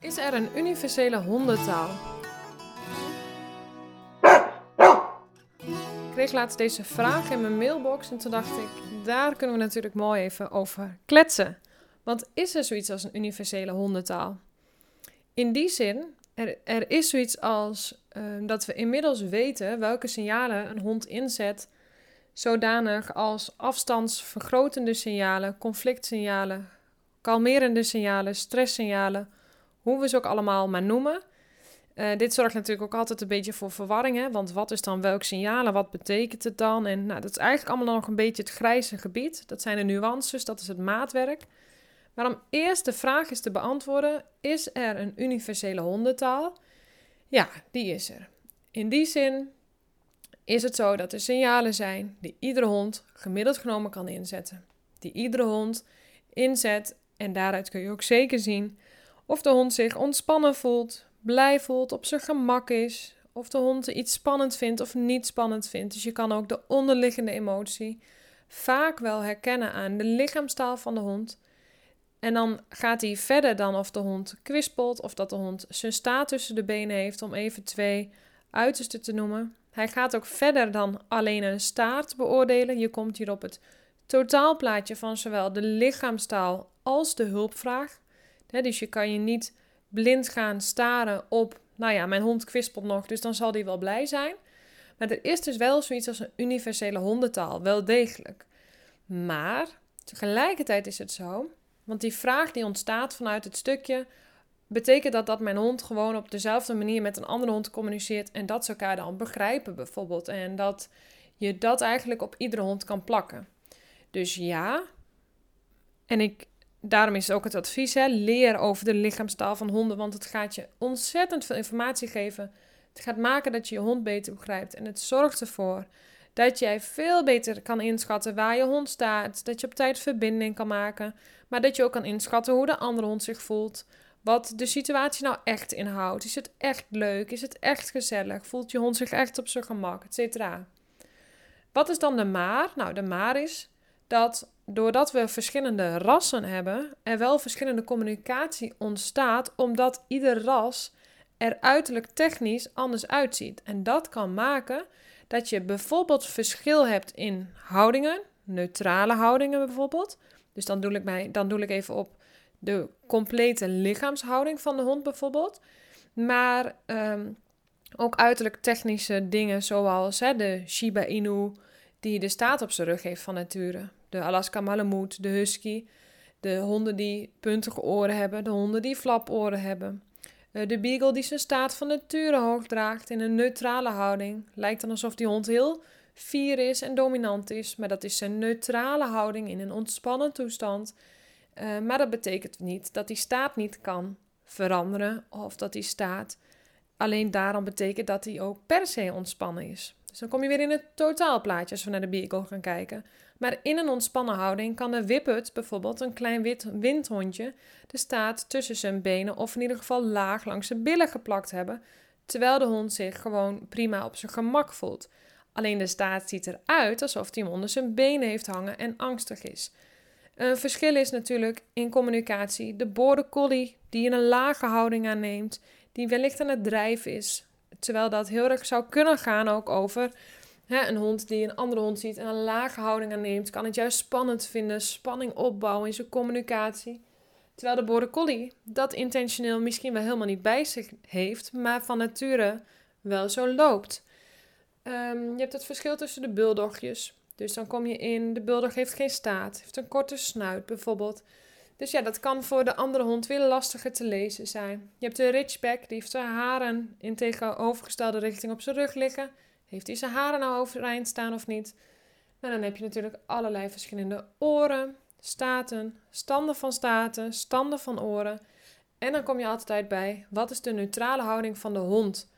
Is er een universele hondentaal? Ik kreeg laatst deze vraag in mijn mailbox en toen dacht ik, daar kunnen we natuurlijk mooi even over kletsen. Want is er zoiets als een universele hondentaal? In die zin, er, er is zoiets als ehm, dat we inmiddels weten welke signalen een hond inzet, zodanig als afstandsvergrotende signalen, conflictsignalen, kalmerende signalen, stresssignalen hoe we ze ook allemaal maar noemen. Uh, dit zorgt natuurlijk ook altijd een beetje voor verwarring, want wat is dan welk signalen, wat betekent het dan? En nou, dat is eigenlijk allemaal nog een beetje het grijze gebied. Dat zijn de nuances, dat is het maatwerk. Maar om eerst de vraag is te beantwoorden, is er een universele hondentaal? Ja, die is er. In die zin is het zo dat er signalen zijn die iedere hond gemiddeld genomen kan inzetten. Die iedere hond inzet en daaruit kun je ook zeker zien of de hond zich ontspannen voelt, blij voelt, op zijn gemak is. Of de hond iets spannend vindt of niet spannend vindt. Dus je kan ook de onderliggende emotie vaak wel herkennen aan de lichaamstaal van de hond. En dan gaat hij verder dan of de hond kwispelt of dat de hond zijn staart tussen de benen heeft, om even twee uitersten te noemen. Hij gaat ook verder dan alleen een staart beoordelen. Je komt hier op het totaalplaatje van zowel de lichaamstaal als de hulpvraag dus je kan je niet blind gaan staren op, nou ja, mijn hond kwispelt nog, dus dan zal die wel blij zijn. Maar er is dus wel zoiets als een universele hondentaal, wel degelijk. Maar tegelijkertijd is het zo, want die vraag die ontstaat vanuit het stukje, betekent dat dat mijn hond gewoon op dezelfde manier met een andere hond communiceert en dat ze elkaar dan begrijpen bijvoorbeeld. En dat je dat eigenlijk op iedere hond kan plakken. Dus ja, en ik daarom is ook het advies: hè, leer over de lichaamstaal van honden, want het gaat je ontzettend veel informatie geven. Het gaat maken dat je je hond beter begrijpt en het zorgt ervoor dat jij veel beter kan inschatten waar je hond staat, dat je op tijd verbinding kan maken, maar dat je ook kan inschatten hoe de andere hond zich voelt. Wat de situatie nou echt inhoudt. Is het echt leuk? Is het echt gezellig? Voelt je hond zich echt op zijn gemak? Etcetera. Wat is dan de maar? Nou, de maar is dat doordat we verschillende rassen hebben, er wel verschillende communicatie ontstaat, omdat ieder ras er uiterlijk technisch anders uitziet. En dat kan maken dat je bijvoorbeeld verschil hebt in houdingen, neutrale houdingen bijvoorbeeld. Dus dan doe ik, mij, dan doe ik even op de complete lichaamshouding van de hond bijvoorbeeld. Maar ehm, ook uiterlijk technische dingen zoals hè, de Shiba Inu, die de staat op zijn rug heeft van nature de Alaska Malamute, de Husky, de honden die puntige oren hebben, de honden die flaporen hebben. Eh, de Beagle die zijn staat van nature hoog draagt in een neutrale houding. Lijkt dan alsof die hond heel fier is en dominant is, maar dat is zijn neutrale houding in een ontspannen toestand. Uh, maar dat betekent niet dat die staat niet kan veranderen of dat die staat alleen daarom betekent dat hij ook per se ontspannen is. Dus dan kom je weer in het totaalplaatje als we naar de Beagle gaan kijken. Maar in een ontspannen houding kan de Whippet bijvoorbeeld, een klein wit windhondje, de staart tussen zijn benen of in ieder geval laag langs zijn billen geplakt hebben, terwijl de hond zich gewoon prima op zijn gemak voelt. Alleen de staart ziet eruit alsof hij hem onder zijn benen heeft hangen en angstig is. Een verschil is natuurlijk in communicatie de border collie die een lage houding aanneemt, die wellicht aan het drijven is, terwijl dat heel erg zou kunnen gaan ook over Hè, een hond die een andere hond ziet en een lage houding aanneemt, kan het juist spannend vinden, spanning opbouwen in zijn communicatie. Terwijl de border dat intentioneel misschien wel helemaal niet bij zich heeft, maar van nature wel zo loopt. Ehm, je hebt het verschil tussen de bulldogjes. Dus dan kom je in, de bulldog heeft geen staart, heeft een korte snuit bijvoorbeeld. Dus ja, dat kan voor de andere hond weer lastiger te lezen zijn. Je hebt de ridgeback, die heeft zijn haren in tegenovergestelde richting op zijn rug liggen. Heeft hij zijn haren nou overeind staan of niet? Nou, dan heb je natuurlijk allerlei verschillende oren, staten, standen van staten, standen van oren. En dan kom je altijd bij, wat is de neutrale houding van de hond?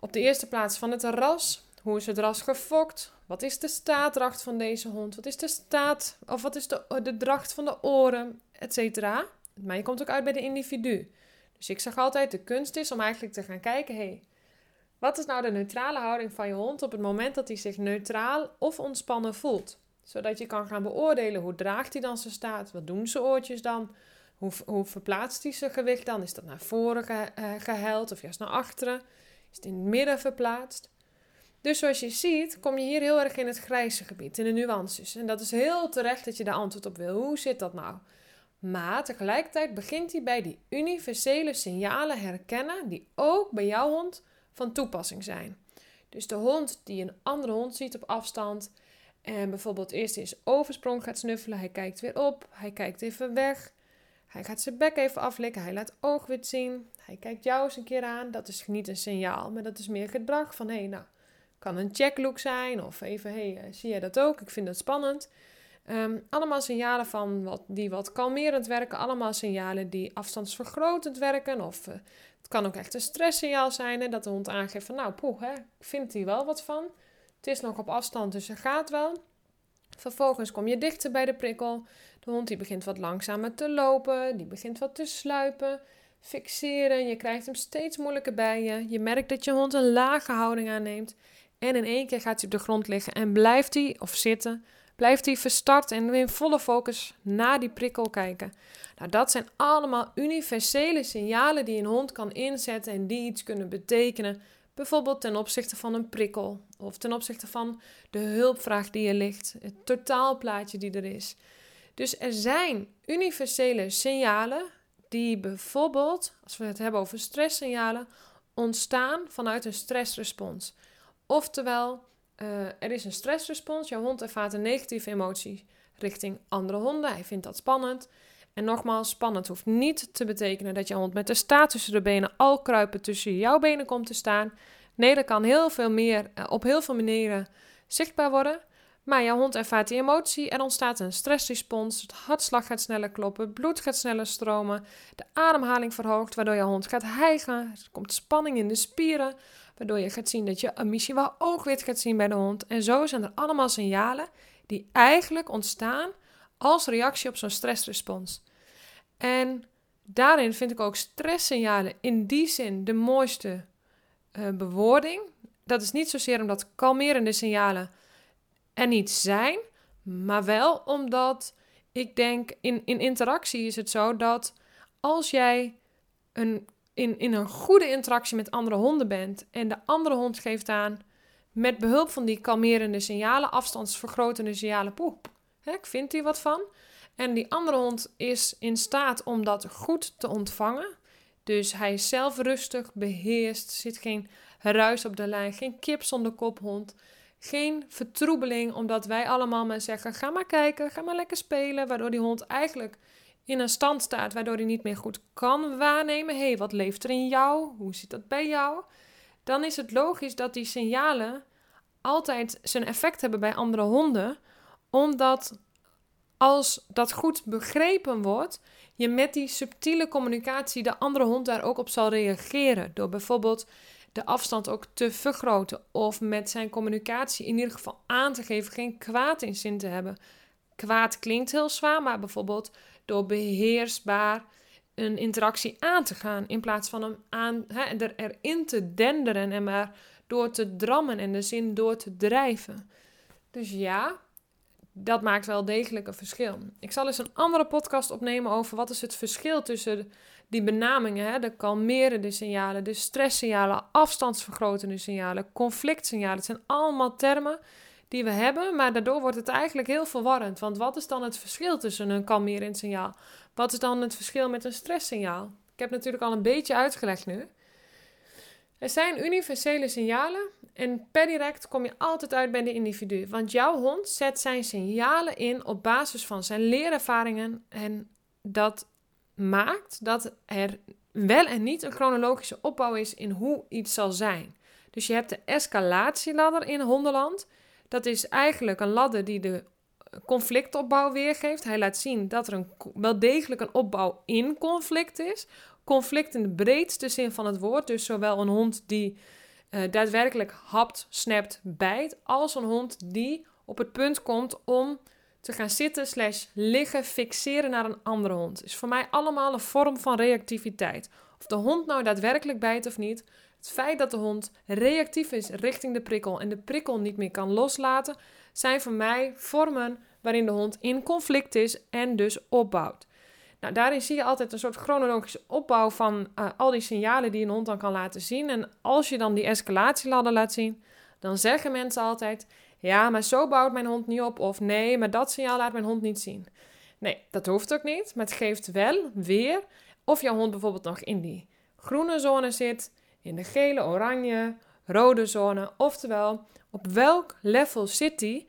Op de eerste plaats van het ras. Hoe is het ras gefokt? Wat is de staatdracht van deze hond? Wat is de staat, of wat is de, de dracht van de oren, etc. Maar je komt ook uit bij de individu. Dus ik zeg altijd, de kunst is om eigenlijk te gaan kijken, hey, wat is nou de neutrale houding van je hond op het moment dat hij zich neutraal of ontspannen voelt? Zodat je kan gaan beoordelen hoe draagt hij dan zijn staat? Wat doen zijn oortjes dan? Hoe, hoe verplaatst hij zijn gewicht dan? Is dat naar voren ge, geheld of juist naar achteren? Is het in het midden verplaatst? Dus zoals je ziet, kom je hier heel erg in het grijze gebied, in de nuances. En dat is heel terecht dat je daar antwoord op wil. Hoe zit dat nou? Maar tegelijkertijd begint hij bij die universele signalen herkennen die ook bij jouw hond van toepassing zijn. Dus de hond die een andere hond ziet op afstand en bijvoorbeeld eerst eens oversprong gaat snuffelen, hij kijkt weer op, hij kijkt even weg, hij gaat zijn bek even aflikken, hij laat oogwit zien, hij kijkt jou eens een keer aan. Dat is niet een signaal, maar dat is meer gedrag van hé, hey, nou, kan een checklook zijn of even hey, zie jij dat ook? Ik vind dat spannend. Ehm, allemaal signalen van wat, die wat kalmerend werken, allemaal signalen die afstandsvergrotend werken. Of uh, het kan ook echt een stresssignaal zijn, hè, dat de hond aangeeft van nou poeh, hè, ik vind hier wel wat van. Het is nog op afstand, dus het gaat wel. Vervolgens kom je dichter bij de prikkel. De hond die begint wat langzamer te lopen, die begint wat te sluipen. Fixeren, je krijgt hem steeds moeilijker bij je. Je merkt dat je hond een lage houding aanneemt. En in één keer gaat hij op de grond liggen en blijft hij, of zitten, blijft hij verstart en in volle focus naar die prikkel kijken. Nou, dat zijn allemaal universele signalen die een hond kan inzetten en die iets kunnen betekenen. Bijvoorbeeld ten opzichte van een prikkel of ten opzichte van de hulpvraag die er ligt, het totaalplaatje die er is. Dus er zijn universele signalen die bijvoorbeeld, als we het hebben over stresssignalen, ontstaan vanuit een stressrespons. Oftewel, uh, er is een stressrespons. Jouw hond ervaart een negatieve emotie richting andere honden. Hij vindt dat spannend. En nogmaals, spannend hoeft niet te betekenen dat je hond met de staart tussen de benen al kruipen tussen jouw benen komt te staan. Nee, dat kan heel veel meer, uh, op heel veel manieren zichtbaar worden. Maar jouw hond ervaart die emotie, er ontstaat een stressrespons, het hartslag gaat sneller kloppen, bloed gaat sneller stromen, de ademhaling verhoogt, waardoor je hond gaat hijgen, er komt spanning in de spieren, waardoor je gaat zien dat je een misschien wel oogwit gaat zien bij de hond. En zo zijn er allemaal signalen die eigenlijk ontstaan als reactie op zo'n stressrespons. En daarin vind ik ook stresssignalen in die zin de mooiste uh, bewoording. Dat is niet zozeer omdat kalmerende signalen er niet zijn, maar wel omdat ik denk in, in interactie is het zo dat als jij een in, in een goede interactie met andere honden bent en de andere hond geeft aan met behulp van die kalmerende signalen, afstandsvergrotende signalen, poep, hè, ik vind hier wat van. En die andere hond is in staat om dat goed te ontvangen. Dus hij is zelf rustig, beheerst, zit geen ruis op de lijn, geen kip zonder kophond. Geen vertroebeling, omdat wij allemaal maar zeggen: ga maar kijken, ga maar lekker spelen. Waardoor die hond eigenlijk in een stand staat waardoor hij niet meer goed kan waarnemen. Hé, hey, wat leeft er in jou? Hoe zit dat bij jou? Dan is het logisch dat die signalen altijd zijn effect hebben bij andere honden, omdat als dat goed begrepen wordt, je met die subtiele communicatie de andere hond daar ook op zal reageren. Door bijvoorbeeld de afstand ook te vergroten of met zijn communicatie in ieder geval aan te geven geen kwaad in zin te hebben. Kwaad klinkt heel zwaar, maar bijvoorbeeld door beheersbaar een interactie aan te gaan. In plaats van hem aan, er, erin te denderen en maar door te drammen en de zin door te drijven. Dus ja, dat maakt wel degelijk een verschil. Ik zal eens een andere podcast opnemen over wat is het verschil tussen die benamingen. Hè? De kalmerende signalen, de stresssignalen, afstandsvergrotende signalen, conflictsignalen. Het zijn allemaal termen die we hebben, maar daardoor wordt het eigenlijk heel verwarrend. Want wat is dan het verschil tussen een kalmerend signaal? Wat is dan het verschil met een stresssignaal? Ik heb natuurlijk al een beetje uitgelegd nu. Er zijn universele signalen en per direct kom je altijd uit bij de individu. Want jouw hond zet zijn signalen in op basis van zijn leerervaringen en dat maakt dat er wel en niet een chronologische opbouw is in hoe iets zal zijn. Dus je hebt de escalatieladder in hondenland. Dat is eigenlijk een ladder die de conflictopbouw weergeeft. Hij laat zien dat er een, wel degelijk een opbouw in conflict is. Conflict in de breedste zin van het woord. Dus zowel een hond die uh, daadwerkelijk hapt, snapt, bijt, als een hond die op het punt komt om te gaan zitten slash liggen, fixeren naar een andere hond. Is voor mij allemaal een vorm van reactiviteit. Of de hond nou daadwerkelijk bijt of niet, het feit dat de hond reactief is richting de prikkel en de prikkel niet meer kan loslaten, zijn voor mij vormen waarin de hond in conflict is en dus opbouwt. Nou, daarin zie je altijd een soort chronologische opbouw van uh, al die signalen die een hond dan kan laten zien. En als je dan die escalatieladder laat zien, dan zeggen mensen altijd: Ja, maar zo bouwt mijn hond niet op. Of nee, maar dat signaal laat mijn hond niet zien. Nee, dat hoeft ook niet. Maar het geeft wel weer of jouw hond bijvoorbeeld nog in die groene zone zit, in de gele, oranje, rode zone. Oftewel, op welk level zit die?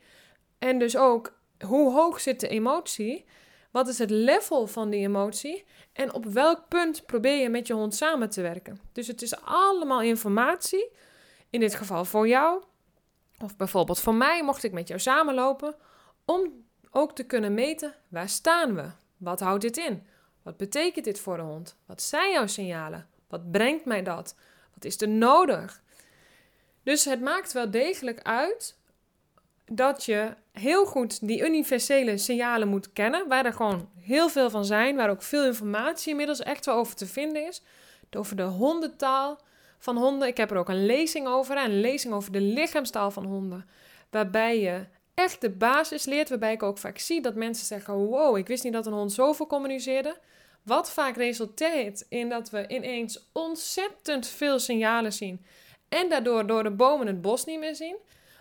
En dus ook hoe hoog zit de emotie? Wat is het level van die emotie? En op welk punt probeer je met je hond samen te werken? Dus het is allemaal informatie. In dit geval voor jou. Of bijvoorbeeld voor mij, mocht ik met jou samenlopen. Om ook te kunnen meten, waar staan we? Wat houdt dit in? Wat betekent dit voor de hond? Wat zijn jouw signalen? Wat brengt mij dat? Wat is er nodig? Dus het maakt wel degelijk uit dat je heel goed die universele signalen moet kennen, waar er gewoon heel veel van zijn, waar ook veel informatie inmiddels echt wel over te vinden is. Over de hondentaal van honden. Ik heb er ook een lezing over, een lezing over de lichaamstaal van honden, waarbij je echt de basis leert, waarbij ik ook vaak zie dat mensen zeggen: Wow, ik wist niet dat een hond zoveel communiceerde. Wat vaak resulteert in dat we ineens ontzettend veel signalen zien en daardoor door de bomen het bos niet meer zien.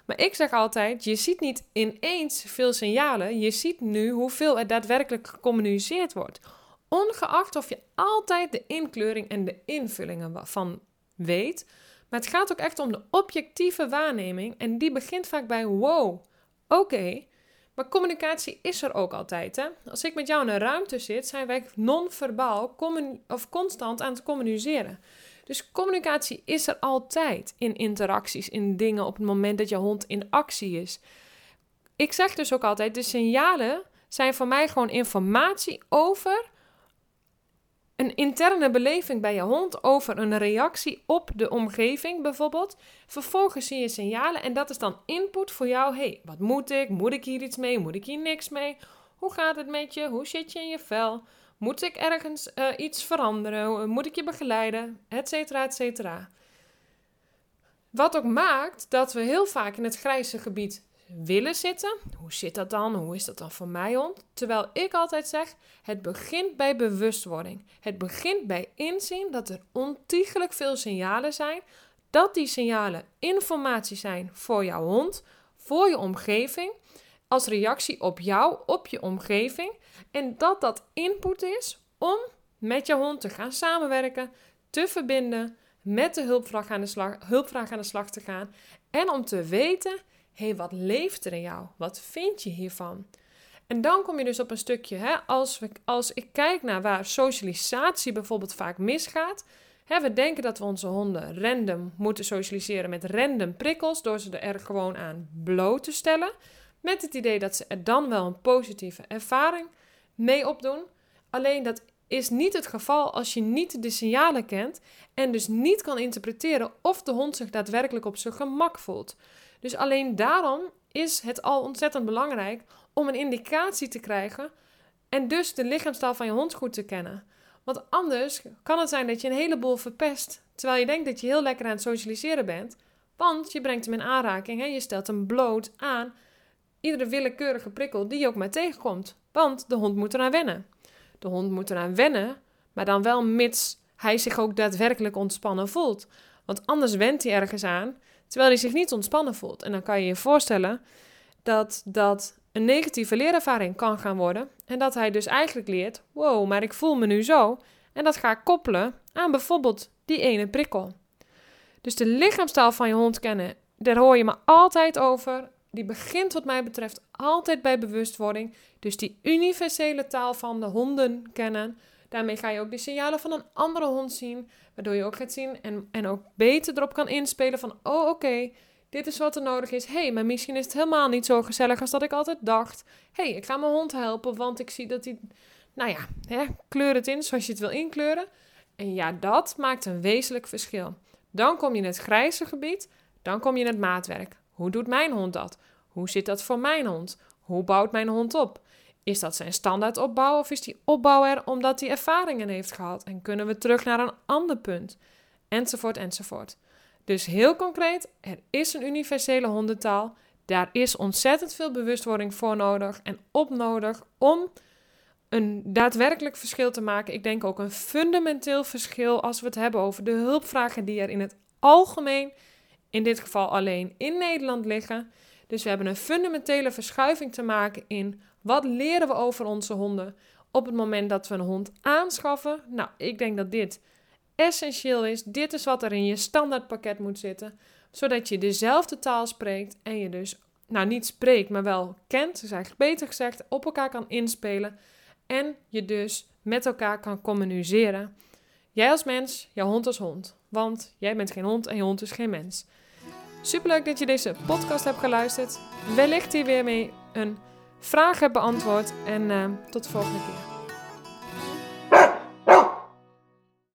Maar ik zeg altijd: je ziet niet ineens veel signalen, je ziet nu hoeveel er daadwerkelijk gecommuniceerd wordt. Ongeacht of je altijd de inkleuring en de invullingen van weet. Maar het gaat ook echt om de objectieve waarneming en die begint vaak bij wow. Oké, maar communicatie is er ook altijd. Hè? Als ik met jou in een ruimte zit, zijn wij non-verbaal of constant aan het communiceren. Dus communicatie is er altijd in interacties, in dingen op het moment dat je hond in actie is. Ik zeg dus ook altijd: de signalen zijn voor mij gewoon informatie over een interne beleving bij je hond over een reactie op de omgeving bijvoorbeeld. Vervolgens zie je signalen en dat is dan input voor jou. hey, wat moet ik? Moet ik hier iets mee? Moet ik hier niks mee? Hoe gaat het met je? Hoe zit je in je vel? Moet ik ergens uh, iets veranderen? Moet ik je begeleiden? Etcetera, etcetera. Wat ook maakt dat we heel vaak in het grijze gebied willen zitten. Hoe zit dat dan? Hoe is dat dan voor mij om? Terwijl ik altijd zeg: het begint bij bewustwording. Het begint bij inzien dat er ontiegelijk veel signalen zijn. Dat die signalen informatie zijn voor jouw hond, voor je omgeving, als reactie op jou, op je omgeving. En dat dat input is om met je hond te gaan samenwerken, te verbinden, met de hulpvraag aan de slag, hulpvraag aan de slag te gaan. En om te weten hey, wat leeft er in jou? Wat vind je hiervan? En dan kom je dus op een stukje, hè, als, als ik kijk naar waar socialisatie bijvoorbeeld vaak misgaat. Hè, we denken dat we onze honden random moeten socialiseren met random prikkels, door ze er gewoon aan bloot te stellen. Met het idee dat ze er dan wel een positieve ervaring mee opdoen. Alleen dat is niet het geval als je niet de signalen kent en dus niet kan interpreteren of de hond zich daadwerkelijk op zijn gemak voelt. Dus alleen daarom is het al ontzettend belangrijk om een indicatie te krijgen en dus de lichaamstaal van je hond goed te kennen. Want anders kan het zijn dat je een heleboel verpest, terwijl je denkt dat je heel lekker aan het socialiseren bent, want je brengt hem in aanraking en je stelt hem bloot aan iedere willekeurige prikkel die je ook maar tegenkomt. Want de hond moet eraan wennen. De hond moet eraan wennen, maar dan wel mits hij zich ook daadwerkelijk ontspannen voelt. Want anders went hij ergens aan terwijl hij zich niet ontspannen voelt. En dan kan je je voorstellen dat dat een negatieve leerervaring kan gaan worden. En dat hij dus eigenlijk leert: wow, maar ik voel me nu zo. En dat ga ik koppelen aan bijvoorbeeld die ene prikkel. Dus de lichaamstaal van je hond kennen, daar hoor je me altijd over. Die begint, wat mij betreft, altijd bij bewustwording. Dus die universele taal van de honden kennen. Daarmee ga je ook de signalen van een andere hond zien. Waardoor je ook gaat zien en, en ook beter erop kan inspelen van... Oh, oké, dit is wat er nodig is. hey, maar misschien is het helemaal niet zo gezellig als dat ik altijd dacht. hey, ik ga mijn hond helpen, want ik zie dat hij... Nou ja, hè, kleur het in zoals je het wil inkleuren. En ja, dat maakt een wezenlijk verschil. Dan kom je in het grijze gebied. Dan kom je in het maatwerk. Hoe doet mijn hond dat? Hoe zit dat voor mijn hond? Hoe bouwt mijn hond op? Is dat zijn standaard opbouw of is die opbouw er omdat hij ervaringen heeft gehad? En kunnen we terug naar een ander punt? Enzovoort, enzovoort. Dus heel concreet, er is een universele hondentaal. Daar is ontzettend veel bewustwording voor nodig en op nodig om een daadwerkelijk verschil te maken. Ik denk ook een fundamenteel verschil als we het hebben over de hulpvragen die er in het algemeen, in dit geval alleen in Nederland liggen. Dus we hebben een fundamentele verschuiving te maken in wat leren we over onze honden op het moment dat we een hond aanschaffen. Nou, ik denk dat dit essentieel is. Dit is wat er in je standaardpakket moet zitten, zodat je dezelfde taal spreekt en je dus, nou niet spreekt, maar wel kent, dus eigenlijk beter gezegd, op elkaar kan inspelen en je dus met elkaar kan communiceren. Jij als mens, jouw hond als hond. Want jij bent geen hond en je hond is geen mens. Superleuk dat je deze podcast hebt geluisterd. Wellicht hier weer mee een vraag hebt beantwoord. En uh, tot de volgende keer.